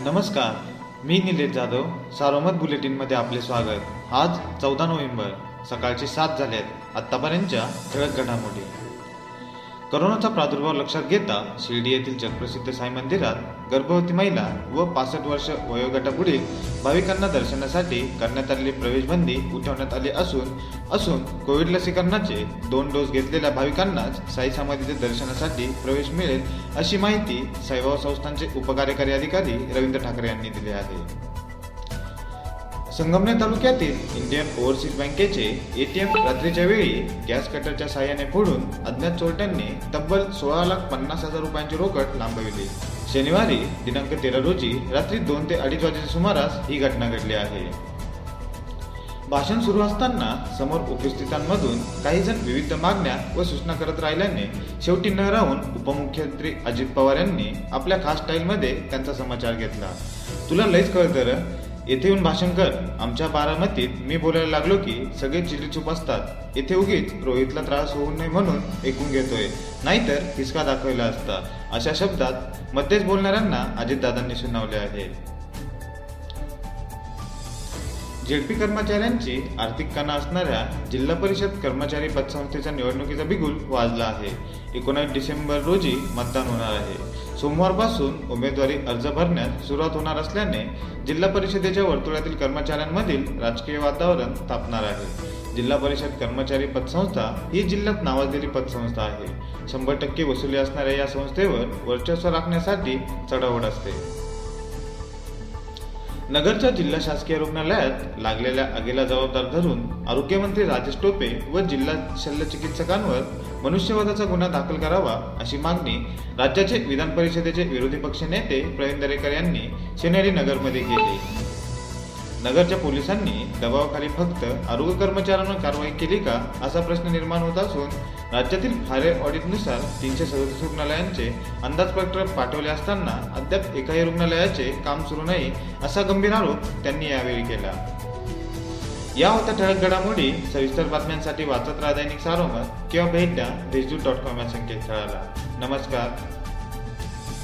नमस्कार मी निलेश जाधव सारोमत बुलेटिनमध्ये आपले स्वागत. आज चौदा नोव्हेंबर सकाळचे सात झाले आहेत आत्तापर्यंतच्या ठळक घडामोडी. करोनाचा प्रादुर्भाव लक्षात घेता शिर्डी येथील जगप्रसिद्ध साई मंदिरात गर्भवती महिला व पासष्ट वर्ष वयोगटापुढील भाविकांना दर्शनासाठी करण्यात आलेली प्रवेशबंदी उठवण्यात आली असून असून कोविड लसीकरणाचे दोन डोस घेतलेल्या भाविकांनाच साई समाधीचे दर्शनासाठी प्रवेश मिळेल अशी माहिती साईबाबा संस्थांचे उपकार्यकारी अधिकारी रवींद्र ठाकरे यांनी दिली आहे. संगमनेर तालुक्यातील इंडियन ओव्हरसीज बँकेचे एटीएम रात्रीच्या वेळी गॅस कटरच्या साहाय्याने फोडून अज्ञात चोरट्यांनी तब्बल सोळा लाख पन्नास हजार रुपयांची रोकड लांबविली. शनिवारी दिनांक तेरा रोजी रात्री दोन ते अडीच वाजेच्या सुमारास ही घटना घडली आहे. भाषण सुरू असताना समोर उपस्थितांमधून काही जण विविध मागण्या व सूचना करत राहिल्याने शेवटी न राहून उपमुख्यमंत्री अजित पवार यांनी आपल्या खास स्टाईलमध्ये त्यांचा समाचार घेतला. तुला लयच कळतं येथे येऊन भाषण कर. आमच्या बारामतीत मी बोलायला लागलो की सगळे चिलीचूप असतात. येथे उगीच रोहितला त्रास होऊ नये म्हणून ऐकून घेतोय. नाहीतर हिसका दाखवला असता? अशा शब्दात मध्येच बोलणाऱ्यांना अजितदादांनी सुनावले आहे. जेडपी कर्मचाऱ्यांची आर्थिक कणा असणाऱ्या जिल्हा परिषद कर्मचारी पतसंस्थेच्या निवडणुकीचा बिगुल वाजला आहे. एकोणावीस डिसेंबर रोजी मतदान होणार आहे. सोमवारपासून उमेदवारी अर्ज भरण्यास सुरुवात होणार असल्याने जिल्हा परिषदेच्या वर्तुळातील कर्मचाऱ्यांमधील राजकीय वातावरण तापणार आहे. जिल्हा परिषद कर्मचारी पतसंस्था ही जिल्ह्यात नावाजलेली पतसंस्था आहे. शंभर टक्के वसुली असणाऱ्या या संस्थेवर वर्चस्व राखण्यासाठी चढावड असते. नगरच्या जिल्हा शासकीय रुग्णालयात लागलेल्या आगीला जबाबदार धरून आरोग्यमंत्री राजेश टोपे व जिल्हा शल्यचिकित्सकांवर मनुष्यवधाचा गुन्हा दाखल करावा अशी मागणी राज्याचे विधान परिषदेचे विरोधी पक्ष नेते प्रवीण दरेकर यांनी शनिवारी नगरमध्ये केली. नगरच्या पोलिसांनी दबावाखाली फक्त आरोग्य कर्मचाऱ्यांवर कारवाई केली का असा प्रश्न निर्माण होत असून राज्यातील फायर ऑडिटनुसार तीनशे सदतीस रुग्णालयांचे अंदाजपत्र पाठवले असताना अद्याप एकाही रुग्णालयाचे काम सुरू नाही असा गंभीर आरोप त्यांनी यावेळी केला. या होत्या ठळक घडामोडी सविस्तर बातम्यांसाठी वाचत राहा दैनिक सारोमत किंवा भेट द्या देशदूत डॉट कॉम या संकेतस्थळाला. नमस्कार.